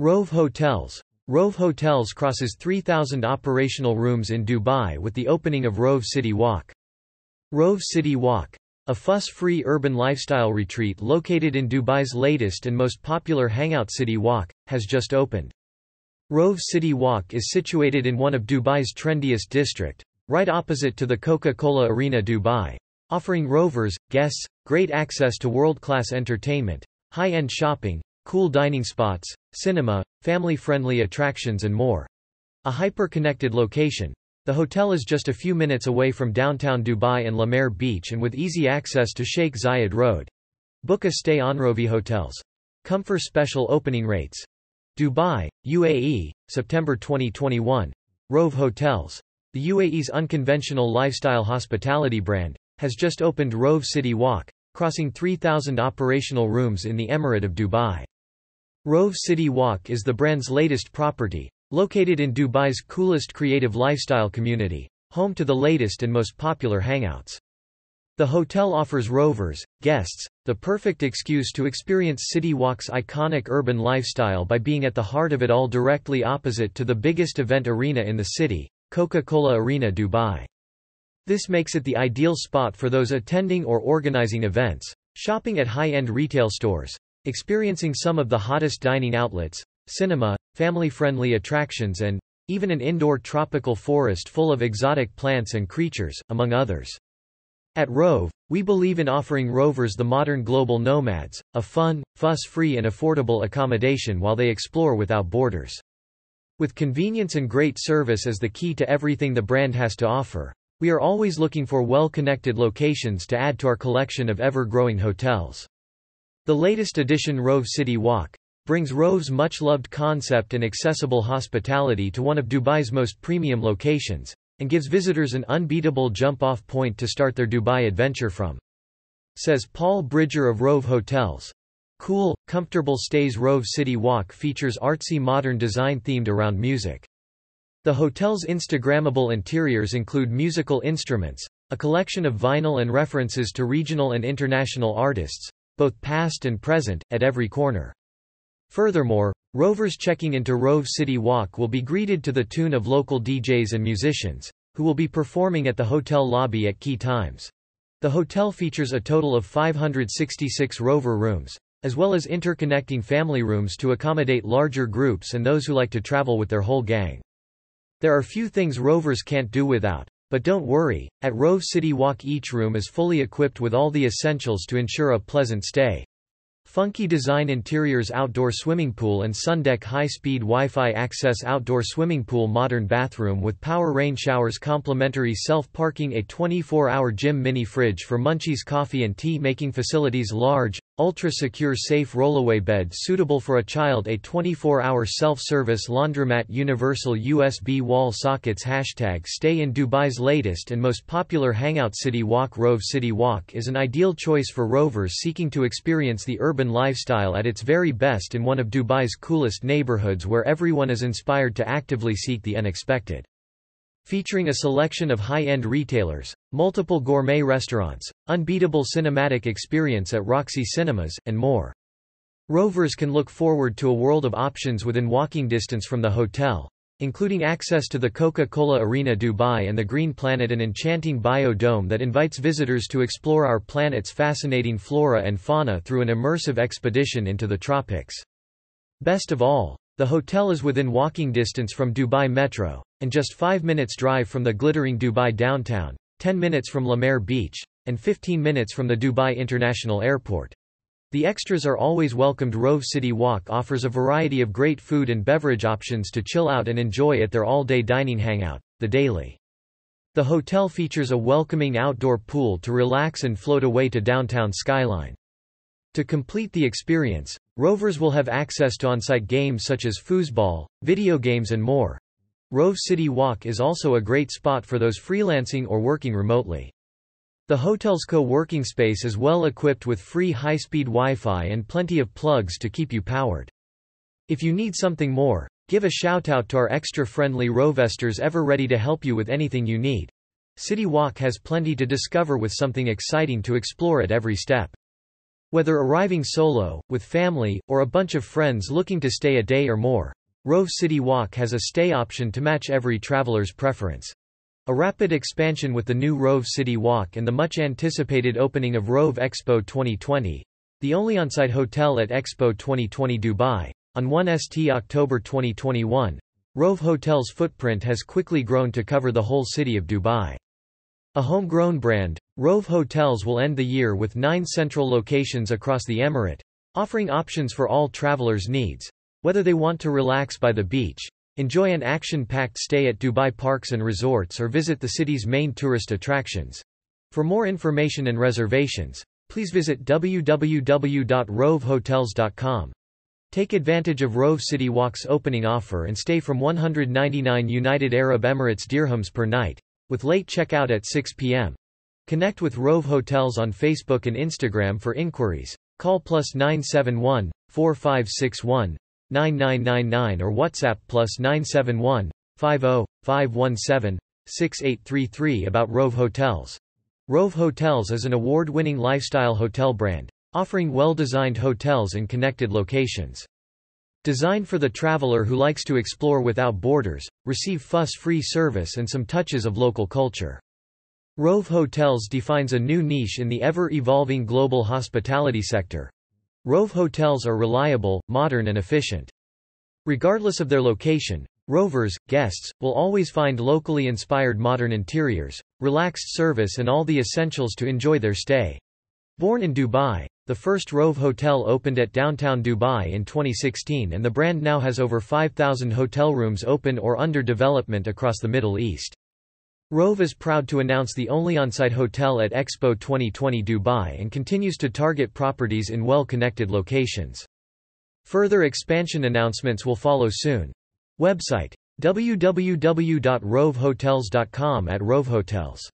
Rove Hotels Rove Hotels crosses 3,000 operational rooms in Dubai with the opening of Rove City Walk. Rove City Walk. A fuss-free urban lifestyle retreat located in Dubai's latest and most popular hangout City Walk, has just opened. Rove City Walk is situated in one of Dubai's trendiest district, right opposite to the Coca-Cola Arena Dubai, offering rovers, guests, great access to world-class entertainment, high-end shopping, cool dining spots, cinema, family-friendly attractions and more. A hyper-connected location. The hotel is just a few minutes away from downtown Dubai and La Mer Beach and with easy access to Sheikh Zayed Road. Book a stay on Rove Hotels. Comfort special opening rates. Dubai, UAE, September 2021. Rove Hotels. The UAE's unconventional lifestyle hospitality brand, has just opened Rove City Walk, crossing 3,000 operational rooms in the Emirate of Dubai. Rove City Walk is the brand's latest property, located in Dubai's coolest creative lifestyle community, home to the latest and most popular hangouts. The hotel offers rovers, guests, the perfect excuse to experience City Walk's iconic urban lifestyle by being at the heart of it all directly opposite to the biggest event arena in the city, Coca-Cola Arena Dubai. This makes it the ideal spot for those attending or organizing events, shopping at high-end retail stores, experiencing some of the hottest dining outlets, cinema, family-friendly attractions and, even an indoor tropical forest full of exotic plants and creatures, among others. At Rove, we believe in offering rovers the modern global nomads, a fun, fuss-free and affordable accommodation while they explore without borders. With convenience and great service as the key to everything the brand has to offer, we are always looking for well-connected locations to add to our collection of ever-growing hotels. The latest edition Rove City Walk brings Rove's much-loved concept and accessible hospitality to one of Dubai's most premium locations, and gives visitors an unbeatable jump-off point to start their Dubai adventure from. Says Paul Bridger of Rove Hotels. Cool, comfortable stays Rove City Walk features artsy modern design themed around music. The hotel's Instagrammable interiors include musical instruments, a collection of vinyl and references to regional and international artists, both past and present, at every corner. Furthermore, Rovers checking into Rove City Walk will be greeted to the tune of local DJs and musicians, who will be performing at the hotel lobby at key times. The hotel features a total of 566 Rover rooms, as well as interconnecting family rooms to accommodate larger groups and those who like to travel with their whole gang. There are few things Rovers can't do without, but don't worry, at Rove City Walk each room is fully equipped with all the essentials to ensure a pleasant stay. Funky design interiors outdoor swimming pool and Sundeck high-speed Wi-Fi access outdoor swimming pool modern bathroom with power rain showers complimentary self-parking a 24-hour gym mini fridge for munchies coffee and tea making facilities large, ultra-secure safe rollaway bed suitable for a child a 24-hour self-service laundromat universal USB wall sockets Hashtag stay in Dubai's latest and most popular hangout City Walk Rove City Walk is an ideal choice for rovers seeking to experience the urban urban lifestyle at its very best in one of Dubai's coolest neighborhoods where everyone is inspired to actively seek the unexpected. Featuring a selection of high-end retailers, multiple gourmet restaurants, unbeatable cinematic experience at Roxy Cinemas, and more. Rovers can look forward to a world of options within walking distance from the hotel, including access to the Coca-Cola Arena Dubai and the Green Planet an enchanting bio-dome that invites visitors to explore our planet's fascinating flora and fauna through an immersive expedition into the tropics. Best of all, the hotel is within walking distance from Dubai Metro, and just 5 minutes drive from the glittering Dubai downtown, 10 minutes from La Mer Beach, and 15 minutes from the Dubai International Airport. The extras are always welcomed Rove City Walk offers a variety of great food and beverage options to chill out and enjoy at their all-day dining hangout, The Daily. The hotel features a welcoming outdoor pool to relax and float away to downtown skyline. To complete the experience, rovers will have access to on-site games such as foosball, video games and more. Rove City Walk is also a great spot for those freelancing or working remotely. The hotel's co-working space is well equipped with free high-speed Wi-Fi and plenty of plugs to keep you powered. If you need something more, give a shout-out to our extra-friendly Rovesters ever ready to help you with anything you need. City Walk has plenty to discover with something exciting to explore at every step. Whether arriving solo, with family, or a bunch of friends looking to stay a day or more, Rove City Walk has a stay option to match every traveler's preference. A rapid expansion with the new Rove City Walk and the much anticipated opening of Rove Expo 2020, the only on-site hotel at Expo 2020 Dubai, on 1 St October 2021, Rove Hotel's footprint has quickly grown to cover the whole city of Dubai. A homegrown brand, Rove Hotels will end the year with nine central locations across the Emirate, offering options for all travelers' needs, whether they want to relax by the beach, enjoy an action-packed stay at Dubai Parks and Resorts or visit the city's main tourist attractions. For more information and reservations, please visit www.rovehotels.com. Take advantage of Rove City Walk's opening offer and stay from 199 United Arab Emirates dirhams per night, with late checkout at 6 p.m. Connect with Rove Hotels on Facebook and Instagram for inquiries. Call plus 971 4561 9999 or WhatsApp plus 971 50 517 6833 about Rove Hotels. Rove Hotels is an award-winning lifestyle hotel brand, offering well-designed hotels in connected locations. Designed for the traveler who likes to explore without borders, receive fuss-free service and some touches of local culture. Rove Hotels defines a new niche in the ever-evolving global hospitality sector. Rove hotels are reliable, modern and efficient. Regardless of their location, Rovers, guests, will always find locally inspired modern interiors, relaxed service and all the essentials to enjoy their stay. Born in Dubai, the first Rove Hotel opened at downtown Dubai in 2016 and the brand now has over 5,000 hotel rooms open or under development across the Middle East. Rove is proud to announce the only on-site hotel at Expo 2020 Dubai and continues to target properties in well-connected locations. Further expansion announcements will follow soon. Website www.rovehotels.com at Rove Hotels